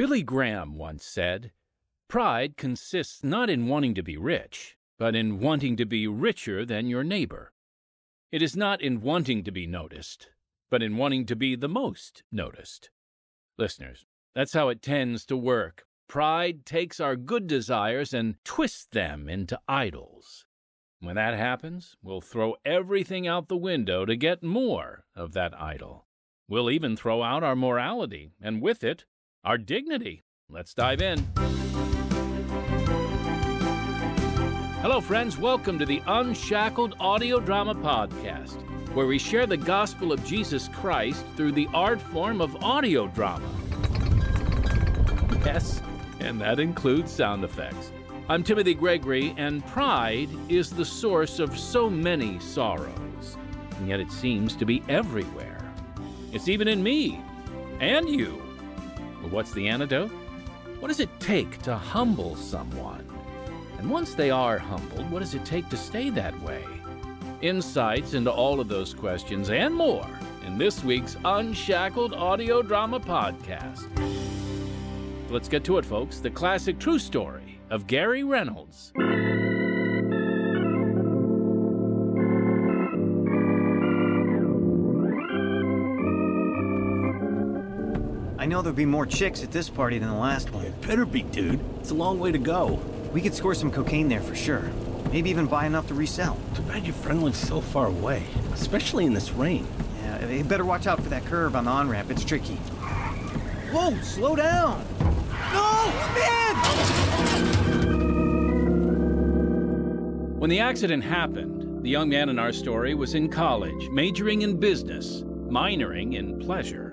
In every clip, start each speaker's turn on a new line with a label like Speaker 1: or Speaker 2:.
Speaker 1: Billy Graham once said, Pride consists not in wanting to be rich, but in wanting to be richer than your neighbor. It is not in wanting to be noticed, but in wanting to be the most noticed. Listeners, that's how it tends to work. Pride takes our good desires and twists them into idols. When that happens, we'll throw everything out the window to get more of that idol. We'll even throw out our morality, and with it, our dignity. Let's dive in. Hello, friends. Welcome to the Unshackled Audio Drama Podcast, where we share the gospel of Jesus Christ through the art form of audio drama. Yes, and that includes sound effects. I'm Timothy Gregory, and pride is the source of so many sorrows, and yet it seems to be everywhere. It's even in me and you. But what's the antidote? What does it take to humble someone? And once they are humbled, what does it take to stay that way? Insights into all of those questions and more in this week's Unshackled Audio Drama Podcast. Let's get to it, folks. The classic true story of Gary Reynolds.
Speaker 2: Know there'll be more chicks at this party than the last one.
Speaker 3: It better be, dude. It's a long way to go.
Speaker 2: We could score some cocaine there for sure. Maybe even buy enough to resell.
Speaker 3: Too bad your friend lives so far away, especially in this rain.
Speaker 2: Yeah, you better watch out for that curve on the on-ramp. It's tricky. Whoa, slow down! No, man!
Speaker 1: When the accident happened, the young man in our story was in college, majoring in business, minoring in pleasure.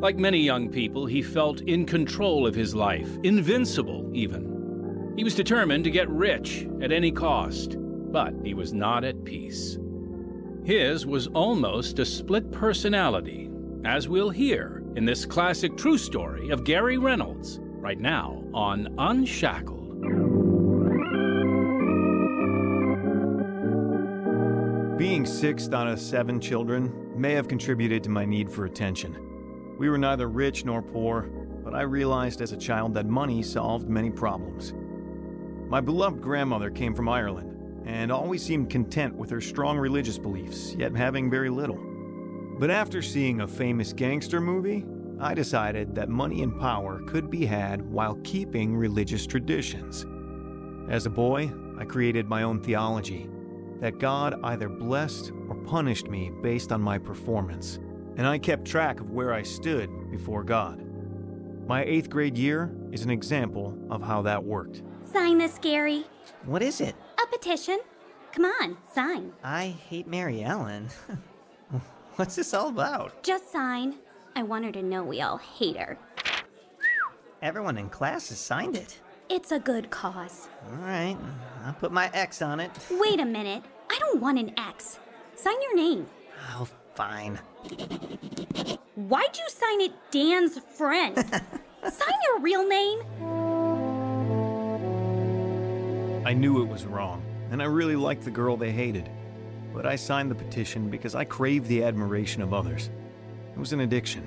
Speaker 1: Like many young people, he felt in control of his life, invincible even. He was determined to get rich at any cost, but he was not at peace. His was almost a split personality, as we'll hear in this classic true story of Gary Reynolds, right now on Unshackled.
Speaker 2: Being sixth out of seven children may have contributed to my need for attention. We were neither rich nor poor, but I realized as a child that money solved many problems. My beloved grandmother came from Ireland and always seemed content with her strong religious beliefs, yet having very little. But after seeing a famous gangster movie, I decided that money and power could be had while keeping religious traditions. As a boy, I created my own theology that God either blessed or punished me based on my performance, and I kept track of where I stood before God. My eighth grade year is an example of how that worked.
Speaker 4: Sign this, Gary.
Speaker 5: What is it?
Speaker 4: A petition. Come on, sign.
Speaker 5: I hate Mary Ellen. What's this all about?
Speaker 4: Just sign. I want her to know we all hate her.
Speaker 5: Everyone in class has signed it.
Speaker 4: It's a good cause.
Speaker 5: All right, I'll put my X on it.
Speaker 4: Wait a minute. I don't want an X. Sign your name.
Speaker 5: Oh, fine.
Speaker 4: Why'd you sign it Dan's friend? sign your real name.
Speaker 2: I knew it was wrong, and I really liked the girl they hated. But I signed the petition because I craved the admiration of others. It was an addiction.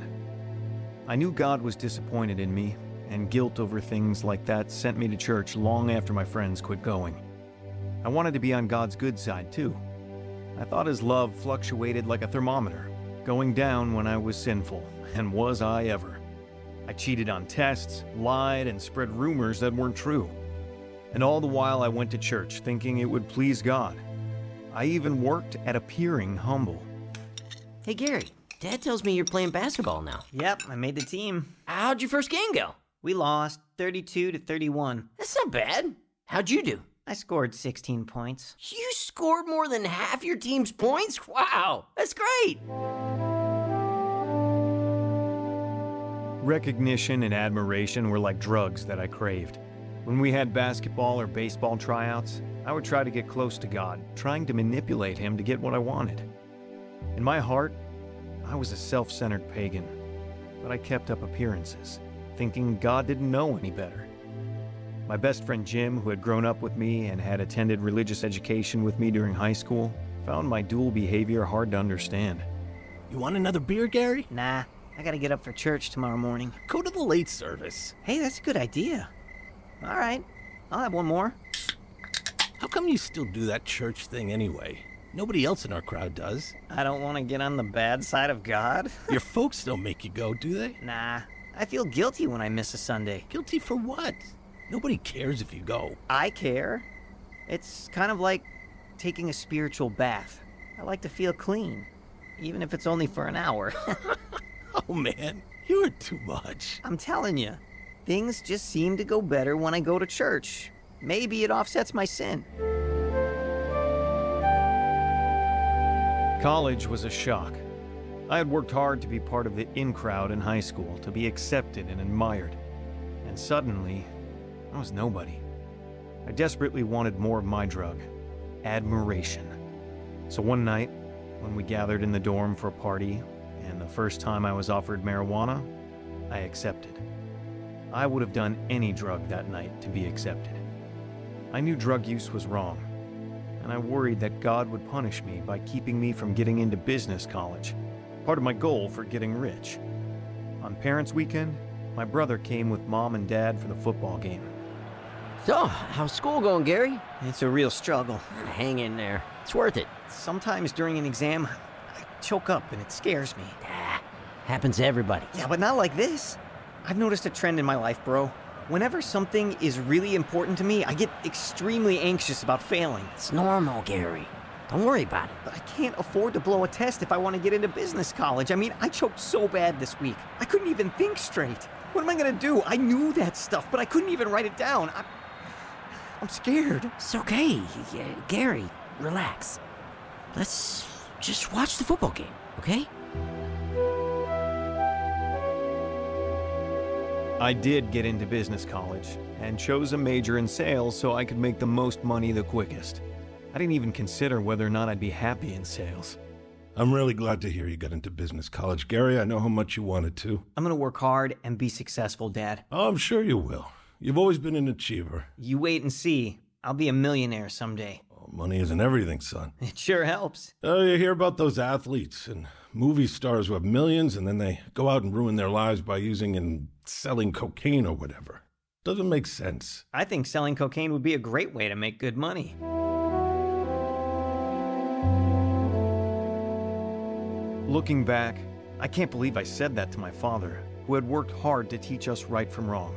Speaker 2: I knew God was disappointed in me, and guilt over things like that sent me to church long after my friends quit going. I wanted to be on God's good side, too. I thought His love fluctuated like a thermometer, going down when I was sinful, and was I ever. I cheated on tests, lied, and spread rumors that weren't true. And all the while I went to church thinking it would please God. I even worked at appearing humble.
Speaker 6: Hey Gary, Dad tells me you're playing basketball now.
Speaker 5: Yep, I made the team.
Speaker 6: How'd your first game go?
Speaker 5: We lost 32 to 31.
Speaker 6: That's not bad. How'd you do?
Speaker 5: I scored 16 points.
Speaker 6: You scored more than half your team's points? Wow, that's great.
Speaker 2: Recognition and admiration were like drugs that I craved. When we had basketball or baseball tryouts, I would try to get close to God, trying to manipulate Him to get what I wanted. In my heart, I was a self centered pagan, but I kept up appearances thinking God didn't know any better. My best friend Jim, who had grown up with me and had attended religious education with me during high school, found my dual behavior hard to understand.
Speaker 3: You want another beer, Gary?
Speaker 5: Nah, I gotta get up for church tomorrow morning.
Speaker 3: Go to the late service.
Speaker 5: Hey, that's a good idea. All right, I'll have one more.
Speaker 3: How come you still do that church thing anyway? Nobody else in our crowd does.
Speaker 5: I don't want to get on the bad side of God.
Speaker 3: Your folks don't make you go, do they?
Speaker 5: nah, I feel guilty when I miss a Sunday.
Speaker 3: Guilty for what? Nobody cares if you go.
Speaker 5: I care. It's kind of like taking a spiritual bath. I like to feel clean, even if it's only for an hour.
Speaker 3: Oh man, you are too much.
Speaker 5: I'm telling you, things just seem to go better when I go to church. Maybe it offsets my sin.
Speaker 2: College was a shock. I had worked hard to be part of the in crowd in high school, to be accepted and admired. And suddenly, I was nobody. I desperately wanted more of my drug admiration. So one night, when we gathered in the dorm for a party, and the first time I was offered marijuana, I accepted. I would have done any drug that night to be accepted. I knew drug use was wrong, and I worried that God would punish me by keeping me from getting into business college, part of my goal for getting rich. On Parents' Weekend, my brother came with mom and dad for the football game.
Speaker 6: So, how's school going, Gary?
Speaker 5: It's a real struggle.
Speaker 6: Hang in there. It's worth it.
Speaker 5: Sometimes during an exam, I choke up and it scares me.
Speaker 6: Ah, happens to everybody.
Speaker 5: Yeah, but not like this. I've noticed a trend in my life, bro. Whenever something is really important to me, I get extremely anxious about failing.
Speaker 6: It's normal, Gary. Don't worry about it.
Speaker 5: But I can't afford to blow a test if I want to get into business college. I mean, I choked so bad this week. I couldn't even think straight. What am I gonna do? I knew that stuff, but I couldn't even write it down. I'm, I'm scared.
Speaker 6: It's okay. Yeah, Gary, relax. Let's just watch the football game, okay?
Speaker 2: I did get into business college and chose a major in sales so I could make the most money the quickest. I didn't even consider whether or not I'd be happy in sales.
Speaker 7: I'm really glad to hear you got into business college, Gary. I know how much you wanted to.
Speaker 5: I'm gonna work hard and be successful, Dad.
Speaker 7: Oh, I'm sure you will. You've always been an achiever.
Speaker 5: You wait and see. I'll be a millionaire someday.
Speaker 7: Oh, money isn't everything, son.
Speaker 5: It sure helps.
Speaker 7: Oh, you hear about those athletes and movie stars who have millions and then they go out and ruin their lives by using and selling cocaine or whatever. Doesn't make sense.
Speaker 5: I think selling cocaine would be a great way to make good money.
Speaker 2: Looking back, I can't believe I said that to my father, who had worked hard to teach us right from wrong.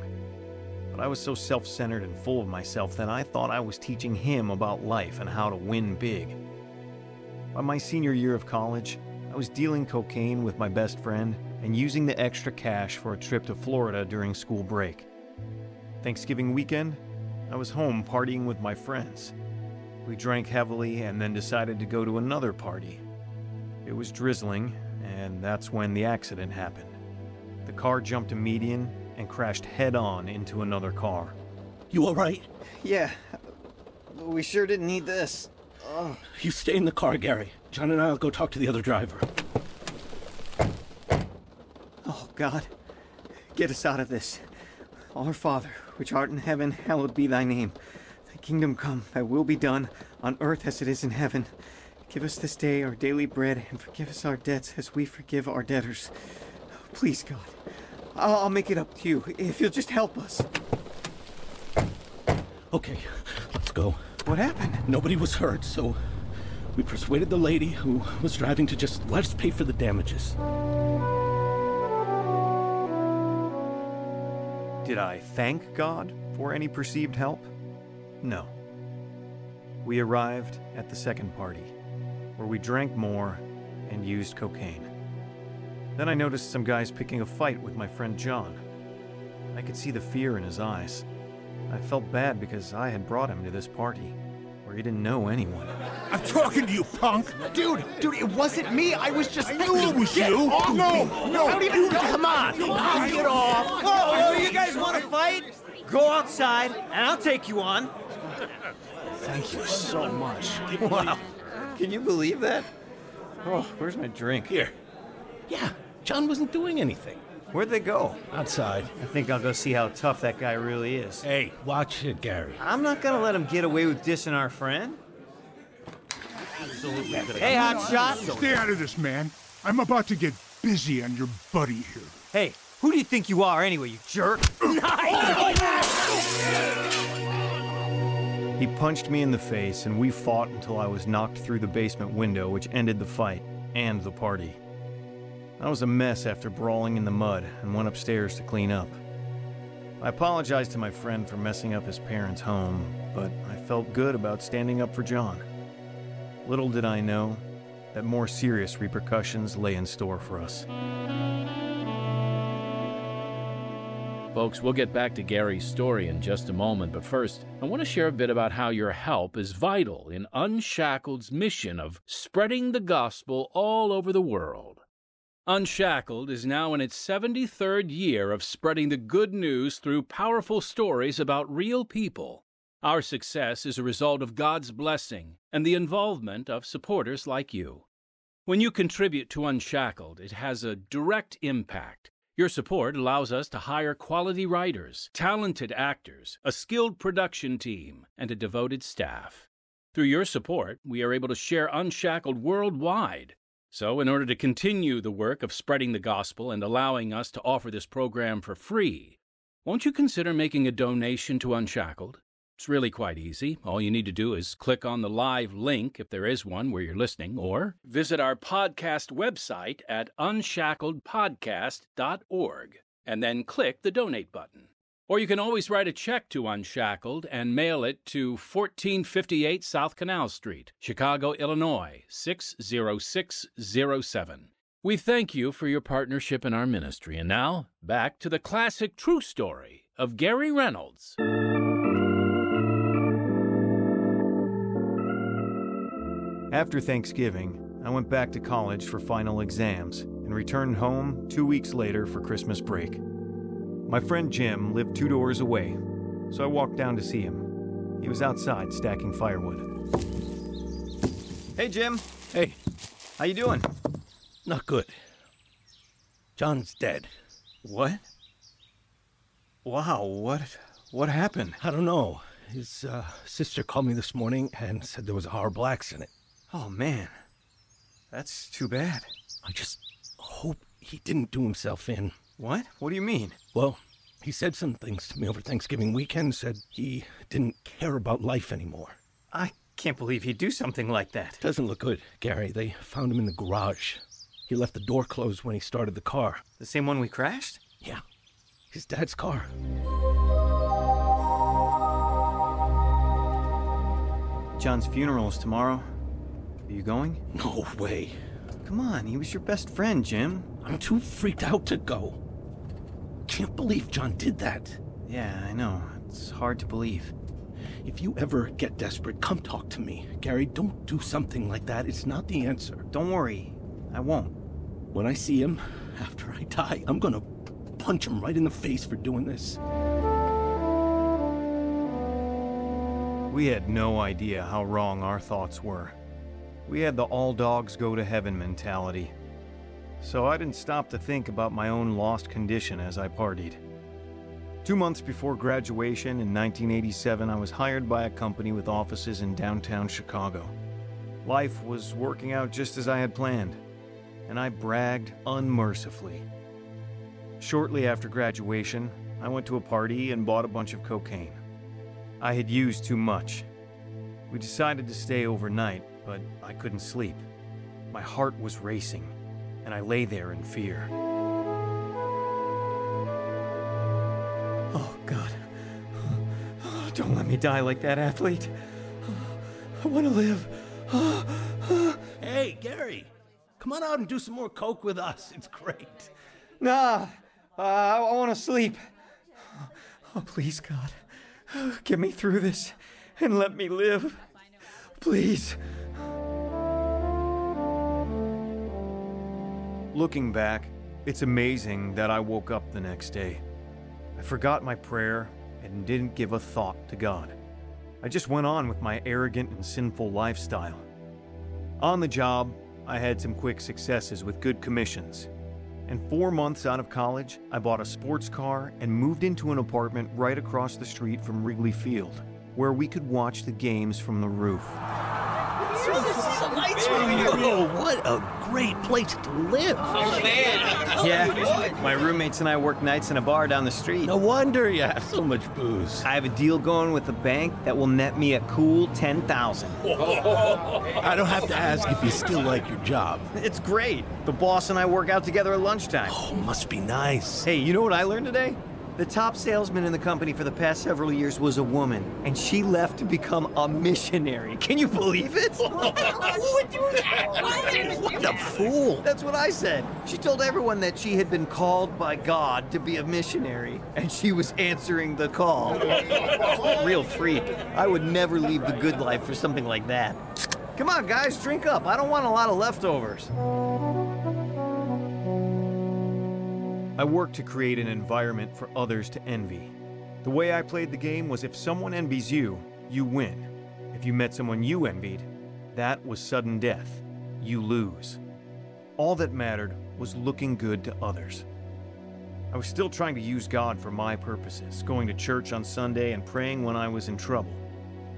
Speaker 2: But I was so self centered and full of myself that I thought I was teaching him about life and how to win big. By my senior year of college, I was dealing cocaine with my best friend and using the extra cash for a trip to Florida during school break. Thanksgiving weekend, I was home partying with my friends. We drank heavily and then decided to go to another party. It was drizzling, and that's when the accident happened. The car jumped a median and crashed head on into another car.
Speaker 3: You alright?
Speaker 5: Yeah, we sure didn't need this.
Speaker 3: Uh, you stay in the car, Gary. John and I'll go talk to the other driver.
Speaker 5: Oh, God, get us out of this. Our Father, which art in heaven, hallowed be thy name. Thy kingdom come, thy will be done, on earth as it is in heaven. Give us this day our daily bread, and forgive us our debts as we forgive our debtors. Please, God, I'll, I'll make it up to you if you'll just help us.
Speaker 3: Okay, let's go.
Speaker 5: What happened?
Speaker 3: Nobody was hurt, so we persuaded the lady who was driving to just let us pay for the damages.
Speaker 2: Did I thank God for any perceived help? No. We arrived at the second party, where we drank more and used cocaine. Then I noticed some guys picking a fight with my friend John. I could see the fear in his eyes. I felt bad because I had brought him to this party, where he didn't know anyone.
Speaker 8: I'm talking to you, punk.
Speaker 9: Dude, dude, it wasn't me. I was just.
Speaker 8: I knew it was
Speaker 9: Get
Speaker 8: you.
Speaker 9: off
Speaker 8: No, no,
Speaker 9: I don't even.
Speaker 8: you-
Speaker 9: Come on. Knock it off.
Speaker 5: Oh, you guys want to fight? Go outside, and I'll take you on.
Speaker 3: Thank you so much.
Speaker 5: Wow. Can you believe that? Oh, where's my drink?
Speaker 3: Here. Yeah, John wasn't doing anything.
Speaker 2: Where'd they go?
Speaker 3: Outside.
Speaker 5: I think I'll go see how tough that guy really is.
Speaker 3: Hey, watch it, Gary.
Speaker 5: I'm not gonna let him get away with dissing our friend. Absolutely. Hey, hot shot.
Speaker 8: Stay out of this, man. I'm about to get busy on your buddy here.
Speaker 5: Hey, who do you think you are anyway, you jerk? He punched me in the face, and we fought until I was knocked through the basement window, which ended the fight and the party. I was a mess after brawling in the mud and went upstairs to clean up. I apologized to my friend for messing up his parents' home, but I felt good about standing up for John. Little did I know that more serious repercussions lay in store for us.
Speaker 1: Folks, we'll get back to Gary's story in just a moment, but first, I want to share a bit about how your help is vital in Unshackled's mission of spreading the gospel all over the world. Unshackled is now in its 73rd year of spreading the good news through powerful stories about real people. Our success is a result of God's blessing and the involvement of supporters like you. When you contribute to Unshackled, it has a direct impact. Your support allows us to hire quality writers, talented actors, a skilled production team, and a devoted staff. Through your support, we are able to share Unshackled worldwide. So, in order to continue the work of spreading the gospel and allowing us to offer this program for free, won't you consider making a donation to Unshackled? It's really quite easy. All you need to do is click on the live link, if there is one where you're listening, or visit our podcast website at unshackledpodcast.org and then click the donate button. Or you can always write a check to Unshackled and mail it to 1458 South Canal Street, Chicago, Illinois 60607. We thank you for your partnership in our ministry. And now, back to the classic true story of Gary Reynolds.
Speaker 2: After Thanksgiving, I went back to college for final exams and returned home two weeks later for Christmas break. My friend Jim lived two doors away, so I walked down to see him. He was outside stacking firewood. Hey Jim,
Speaker 3: Hey,
Speaker 2: how you doing?
Speaker 3: not good. John's dead.
Speaker 2: What? Wow, what what happened?
Speaker 3: I don't know. His uh, sister called me this morning and said there was a horrible accident.
Speaker 2: Oh man. That's too bad.
Speaker 3: I just hope he didn't do himself in.
Speaker 2: What? What do you mean?
Speaker 3: Well, he said some things to me over Thanksgiving weekend, said he didn't care about life anymore.
Speaker 2: I can't believe he'd do something like that.
Speaker 3: Doesn't look good, Gary. They found him in the garage. He left the door closed when he started the car.
Speaker 2: The same one we crashed?
Speaker 3: Yeah, his dad's car.
Speaker 2: John's funeral is tomorrow. Are you going?
Speaker 3: No way.
Speaker 2: Come on, he was your best friend, Jim.
Speaker 3: I'm too freaked out to go. Can't believe John did that.
Speaker 2: Yeah, I know. It's hard to believe.
Speaker 3: If you ever get desperate, come talk to me. Gary, don't do something like that. It's not the answer.
Speaker 2: Don't worry, I won't.
Speaker 3: When I see him, after I die, I'm gonna punch him right in the face for doing this.
Speaker 2: We had no idea how wrong our thoughts were. We had the all dogs go to heaven mentality. So I didn't stop to think about my own lost condition as I partied. Two months before graduation in 1987, I was hired by a company with offices in downtown Chicago. Life was working out just as I had planned, and I bragged unmercifully. Shortly after graduation, I went to a party and bought a bunch of cocaine. I had used too much. We decided to stay overnight, but I couldn't sleep. My heart was racing, and I lay there in fear. Oh, God. Don't let me die like that, athlete. I want to live.
Speaker 3: Hey, Gary, come on out and do some more coke with us. It's great.
Speaker 5: Nah, uh, I, I want to sleep. Oh, please, God. Get me through this and let me live. Please. Looking back, it's amazing that I woke up the next day. I forgot my prayer and didn't give a thought to God. I just went on with my arrogant and sinful lifestyle. On the job, I had some quick successes with good commissions. And four months out of college, I bought a sports car and moved into an apartment right across the street from Wrigley Field, where we could watch the games from the roof.
Speaker 3: Oh, what a great place to live. Oh, man.
Speaker 2: Yeah, my roommates and I work nights in a bar down the street.
Speaker 3: No wonder you have so much booze.
Speaker 2: I have a deal going with a bank that will net me a cool 10000
Speaker 3: I don't have to ask if you still like your job.
Speaker 2: It's great. The boss and I work out together at lunchtime.
Speaker 3: Oh, must be nice.
Speaker 2: Hey, you know what I learned today? The top salesman in the company for the past several years was a woman, and she left to become a missionary. Can you believe it?
Speaker 3: What a fool.
Speaker 2: That's what I said. She told everyone that she had been called by God to be a missionary, and she was answering the call. Real freak. I would never leave the good life for something like that. Come on, guys, drink up. I don't want a lot of leftovers. I worked to create an environment for others to envy. The way I played the game was if someone envies you, you win. If you met someone you envied, that was sudden death. You lose. All that mattered was looking good to others. I was still trying to use God for my purposes, going to church on Sunday and praying when I was in trouble.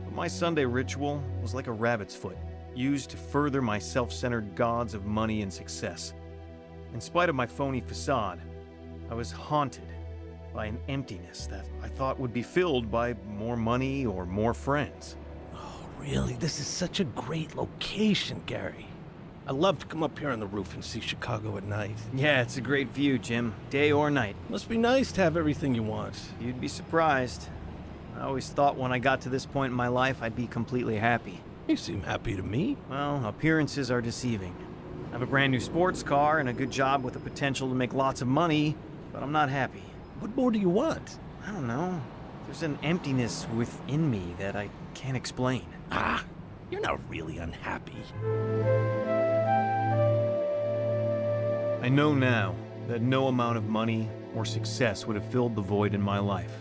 Speaker 2: But my Sunday ritual was like a rabbit's foot, used to further my self centered gods of money and success. In spite of my phony facade, I was haunted by an emptiness that I thought would be filled by more money or more friends.
Speaker 3: Oh, really? This is such a great location, Gary. I love to come up here on the roof and see Chicago at night.
Speaker 2: Yeah, it's a great view, Jim, day or night.
Speaker 3: Must be nice to have everything you want.
Speaker 2: You'd be surprised. I always thought when I got to this point in my life, I'd be completely happy.
Speaker 3: You seem happy to me.
Speaker 2: Well, appearances are deceiving. I have a brand new sports car and a good job with the potential to make lots of money, but I'm not happy.
Speaker 3: What more do you want?
Speaker 2: I don't know. There's an emptiness within me that I can't explain.
Speaker 3: Ah, you're not really unhappy.
Speaker 10: I know now that no amount of money or success would have filled the void in my life.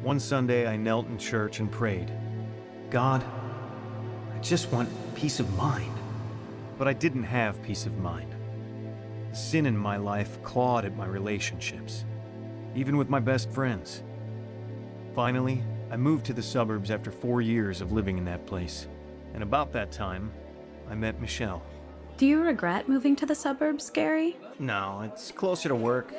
Speaker 10: One Sunday, I knelt in church and prayed God, I just want peace of mind. But I didn't have peace of mind. The sin in my life clawed at my relationships, even with my best friends. Finally, I moved to the suburbs after four years of living in that place. And about that time, I met Michelle.
Speaker 11: Do you regret moving to the suburbs, Gary?
Speaker 2: No, it's closer to work.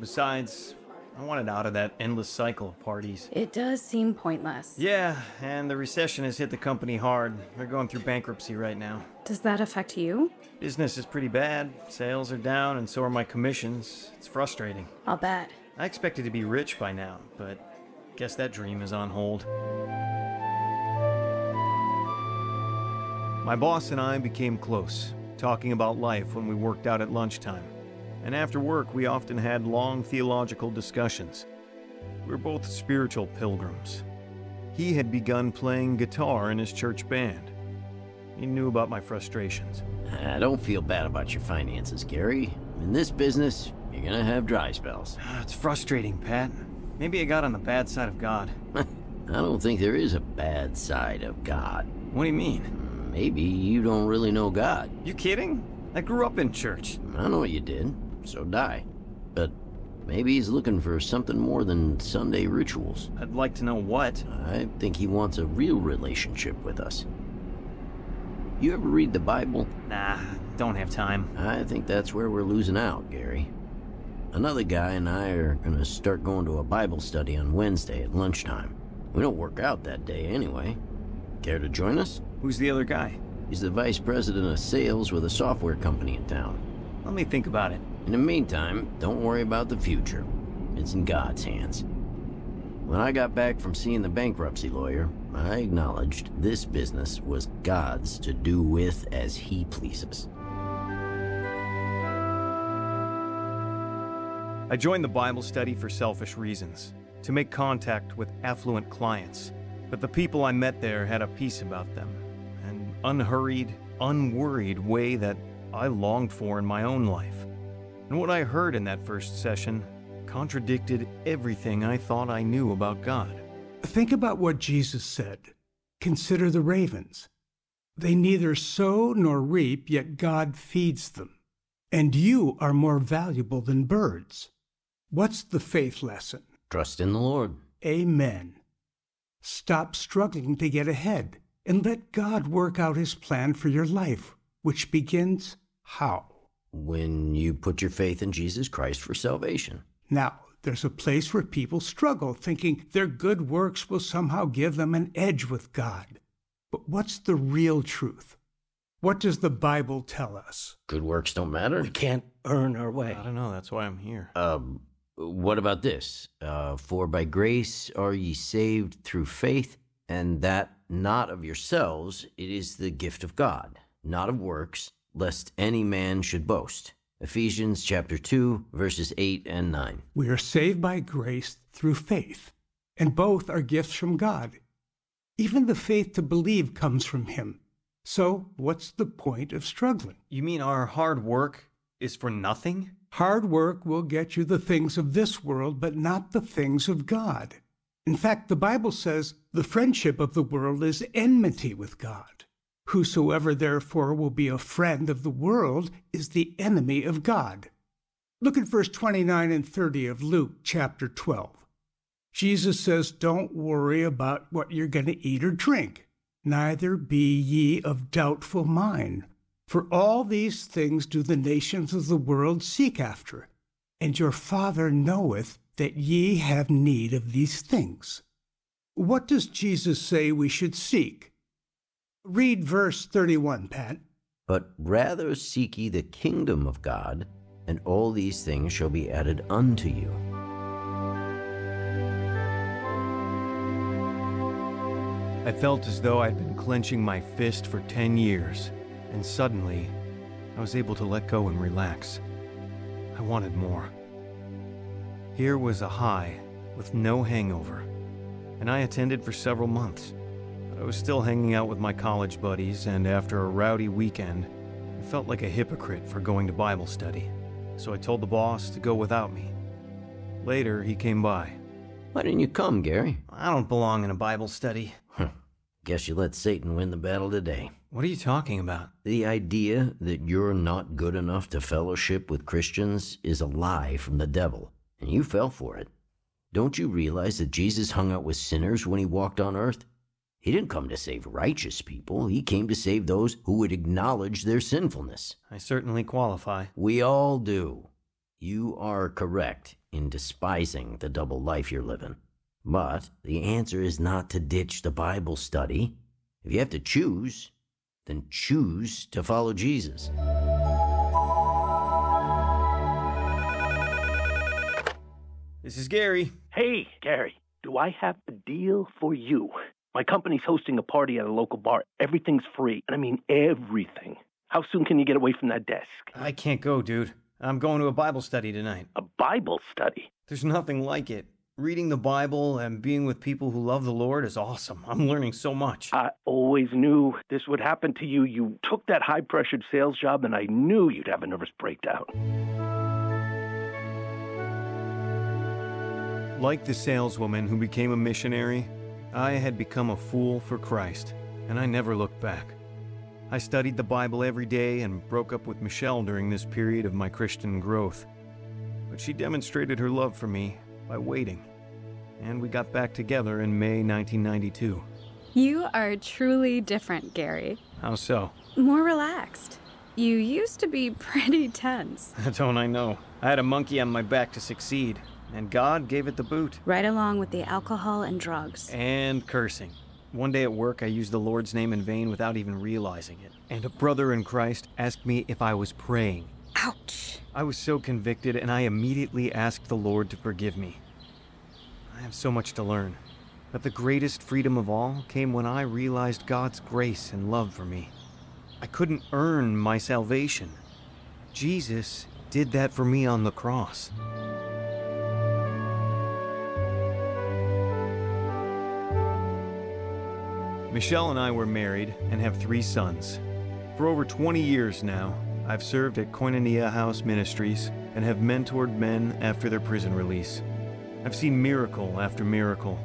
Speaker 2: Besides, I wanted out of that endless cycle of parties.
Speaker 11: It does seem pointless.
Speaker 2: Yeah, and the recession has hit the company hard. They're going through bankruptcy right now.
Speaker 11: Does that affect you?
Speaker 2: Business is pretty bad. Sales are down, and so are my commissions. It's frustrating.
Speaker 11: I'll bet.
Speaker 2: I expected to be rich by now, but guess that dream is on hold. My boss and I became close, talking about life when we worked out at lunchtime. And after work, we often had long theological discussions. We were both spiritual pilgrims. He had begun playing guitar in his church band. He knew about my frustrations.
Speaker 6: I don't feel bad about your finances, Gary. In this business, you're gonna have dry spells.
Speaker 2: It's frustrating, Pat. Maybe I got on the bad side of God.
Speaker 6: I don't think there is a bad side of God.
Speaker 2: What do you mean?
Speaker 6: Mm, maybe you don't really know God.
Speaker 2: You kidding? I grew up in church.
Speaker 6: I know what you did. So die. But maybe he's looking for something more than Sunday rituals.
Speaker 2: I'd like to know what.
Speaker 6: I think he wants a real relationship with us. You ever read the Bible?
Speaker 2: Nah, don't have time.
Speaker 6: I think that's where we're losing out, Gary. Another guy and I are gonna start going to a Bible study on Wednesday at lunchtime. We don't work out that day anyway. Care to join us?
Speaker 2: Who's the other guy?
Speaker 6: He's the vice president of sales with a software company in town.
Speaker 2: Let me think about it.
Speaker 6: In the meantime, don't worry about the future. It's in God's hands. When I got back from seeing the bankruptcy lawyer, I acknowledged this business was God's to do with as he pleases.
Speaker 10: I joined the Bible study for selfish reasons, to make contact with affluent clients. But the people I met there had a peace about them, an unhurried, unworried way that I longed for in my own life. And what I heard in that first session contradicted everything I thought I knew about God.
Speaker 8: Think about what Jesus said. Consider the ravens. They neither sow nor reap, yet God feeds them. And you are more valuable than birds. What's the faith lesson?
Speaker 6: Trust in the Lord.
Speaker 8: Amen. Stop struggling to get ahead and let God work out his plan for your life, which begins how?
Speaker 6: When you put your faith in Jesus Christ for salvation.
Speaker 8: Now, there's a place where people struggle, thinking their good works will somehow give them an edge with God. But what's the real truth? What does the Bible tell us?
Speaker 6: Good works don't matter.
Speaker 3: We can't earn our way.
Speaker 2: I don't know, that's why I'm here.
Speaker 6: Um, what about this? Uh, For by grace are ye saved through faith, and that not of yourselves, it is the gift of God, not of works, lest any man should boast. Ephesians chapter 2, verses 8 and 9.
Speaker 8: We are saved by grace through faith, and both are gifts from God. Even the faith to believe comes from Him. So, what's the point of struggling?
Speaker 2: You mean our hard work is for nothing?
Speaker 8: Hard work will get you the things of this world, but not the things of God. In fact, the Bible says the friendship of the world is enmity with God. Whosoever therefore will be a friend of the world is the enemy of God. Look at verse 29 and 30 of Luke chapter 12. Jesus says, Don't worry about what you're going to eat or drink, neither be ye of doubtful mind. For all these things do the nations of the world seek after, and your Father knoweth that ye have need of these things. What does Jesus say we should seek? Read verse 31, Pat.
Speaker 6: But rather seek ye the kingdom of God, and all these things shall be added unto you.
Speaker 2: I felt as though I'd been clenching my fist for 10 years, and suddenly, I was able to let go and relax. I wanted more. Here was a high with no hangover, and I attended for several months. But I was still hanging out with my college buddies, and after a rowdy weekend, I felt like a hypocrite for going to Bible study. So I told the boss to go without me. Later, he came by.
Speaker 6: Why didn't you come, Gary?
Speaker 2: I don't belong in a Bible study.
Speaker 6: Guess you let Satan win the battle today.
Speaker 2: What are you talking about?
Speaker 6: The idea that you're not good enough to fellowship with Christians is a lie from the devil, and you fell for it. Don't you realize that Jesus hung out with sinners when he walked on earth? He didn't come to save righteous people, he came to save those who would acknowledge their sinfulness.
Speaker 2: I certainly qualify.
Speaker 6: We all do. You are correct in despising the double life you're living. But the answer is not to ditch the Bible study. If you have to choose, then choose to follow Jesus.
Speaker 2: This is Gary.
Speaker 3: Hey, Gary, do I have a deal for you? My company's hosting a party at a local bar. Everything's free, and I mean everything. How soon can you get away from that desk?
Speaker 2: I can't go, dude. I'm going to a Bible study tonight.
Speaker 3: A Bible study?
Speaker 2: There's nothing like it. Reading the Bible and being with people who love the Lord is awesome. I'm learning so much.
Speaker 3: I always knew this would happen to you. You took that high pressured sales job, and I knew you'd have a nervous breakdown.
Speaker 2: Like the saleswoman who became a missionary, I had become a fool for Christ, and I never looked back. I studied the Bible every day and broke up with Michelle during this period of my Christian growth. But she demonstrated her love for me by waiting, and we got back together in May 1992.
Speaker 11: You are truly different, Gary.
Speaker 2: How so?
Speaker 11: More relaxed. You used to be pretty tense.
Speaker 2: Don't I know? I had a monkey on my back to succeed, and God gave it the boot.
Speaker 11: Right along with the alcohol and drugs.
Speaker 2: And cursing. One day at work, I used the Lord's name in vain without even realizing it. And a brother in Christ asked me if I was praying.
Speaker 11: Ouch.
Speaker 2: I was so convicted, and I immediately asked the Lord to forgive me. I have so much to learn. But the greatest freedom of all came when I realized God's grace and love for me. I couldn't earn my salvation. Jesus did that for me on the cross. Michelle and I were married and have three sons. For over 20 years now, I've served at Koinonia House Ministries and have mentored men after their prison release. I've seen miracle after miracle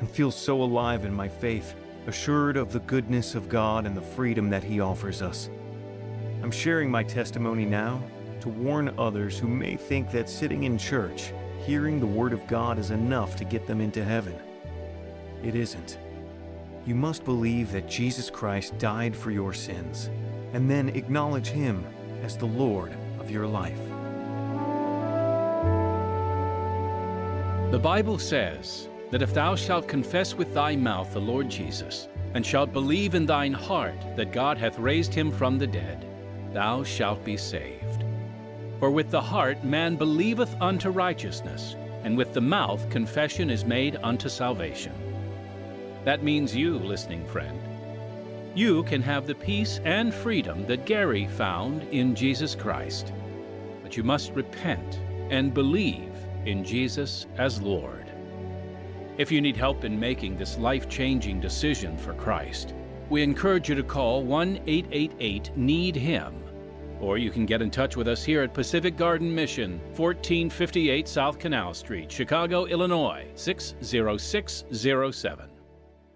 Speaker 2: and feel so alive in my faith, assured of the goodness of God and the freedom that He offers us. I'm sharing my testimony now to warn others who may think that sitting in church, hearing the Word of God is enough to get them into heaven. It isn't. You must believe that Jesus Christ died for your sins, and then acknowledge Him as the Lord of your life.
Speaker 1: The Bible says that if thou shalt confess with thy mouth the Lord Jesus, and shalt believe in thine heart that God hath raised him from the dead, thou shalt be saved. For with the heart man believeth unto righteousness, and with the mouth confession is made unto salvation. That means you, listening friend. You can have the peace and freedom that Gary found in Jesus Christ. But you must repent and believe in Jesus as Lord. If you need help in making this life changing decision for Christ, we encourage you to call 1 888 NEED HIM. Or you can get in touch with us here at Pacific Garden Mission, 1458 South Canal Street, Chicago, Illinois, 60607.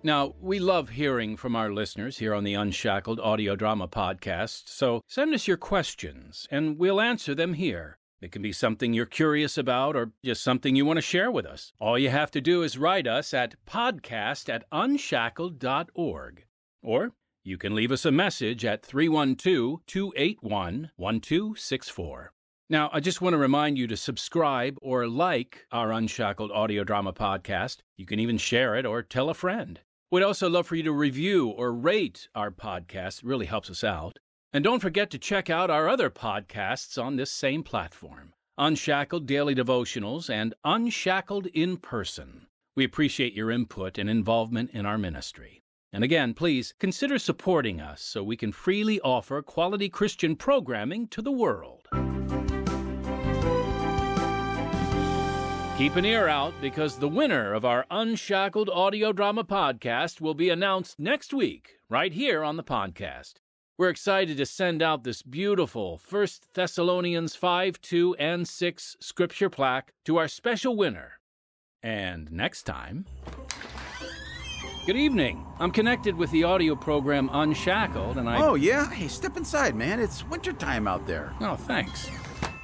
Speaker 1: Now, we love hearing from our listeners here on the Unshackled Audio Drama Podcast, so send us your questions and we'll answer them here. It can be something you're curious about or just something you want to share with us. All you have to do is write us at podcast at unshackled.org. Or you can leave us a message at 312 281 1264. Now, I just want to remind you to subscribe or like our Unshackled audio drama podcast. You can even share it or tell a friend. We'd also love for you to review or rate our podcast. It really helps us out. And don't forget to check out our other podcasts on this same platform Unshackled Daily Devotionals and Unshackled in Person. We appreciate your input and involvement in our ministry. And again, please consider supporting us so we can freely offer quality Christian programming to the world. Keep an ear out because the winner of our Unshackled audio drama podcast will be announced next week, right here on the podcast. We're excited to send out this beautiful 1 Thessalonians 5 2 and 6 scripture plaque to our special winner. And next time. Good evening. I'm connected with the audio program Unshackled, and I.
Speaker 12: Oh, yeah? Hey, step inside, man. It's wintertime out there.
Speaker 1: Oh, thanks.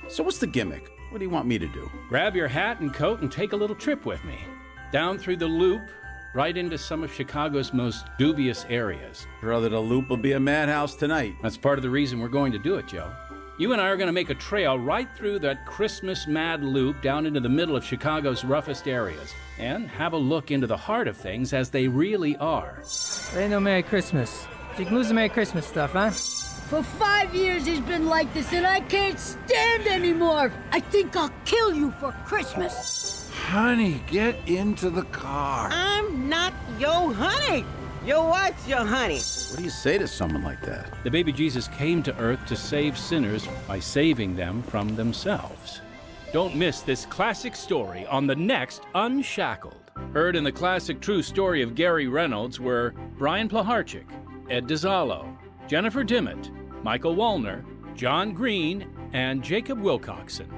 Speaker 12: So, what's the gimmick? What do you want me to do?
Speaker 1: Grab your hat and coat and take a little trip with me. Down through the loop, right into some of Chicago's most dubious areas.
Speaker 12: Brother, the loop will be a madhouse tonight.
Speaker 1: That's part of the reason we're going to do it, Joe. You and I are going to make a trail right through that Christmas mad loop down into the middle of Chicago's roughest areas and have a look into the heart of things as they really are.
Speaker 13: Ain't no Merry Christmas. You can lose the Merry Christmas stuff, huh?
Speaker 14: For five years he's been like this and I can't stand anymore. I think I'll kill you for Christmas.
Speaker 12: Honey, get into the car.
Speaker 15: I'm not your honey. Your wife's your honey.
Speaker 12: What do you say to someone like that?
Speaker 1: The baby Jesus came to earth to save sinners by saving them from themselves. Don't miss this classic story on the next Unshackled. Heard in the classic true story of Gary Reynolds were Brian Plaharchik, Ed DiZallo, Jennifer Dimmitt, Michael Wallner, John Green, and Jacob Wilcoxon.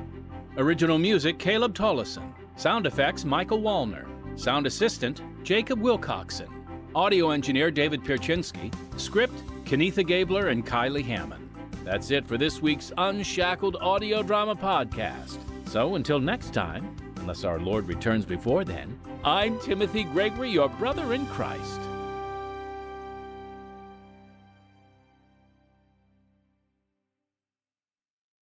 Speaker 1: Original music Caleb Tollison. Sound effects Michael Wallner. Sound assistant Jacob Wilcoxon. Audio engineer David Pierczynski. Script Kenitha Gabler and Kylie Hammond. That's it for this week's Unshackled Audio Drama Podcast. So until next time, unless our Lord returns before then, I'm Timothy Gregory, your brother in Christ.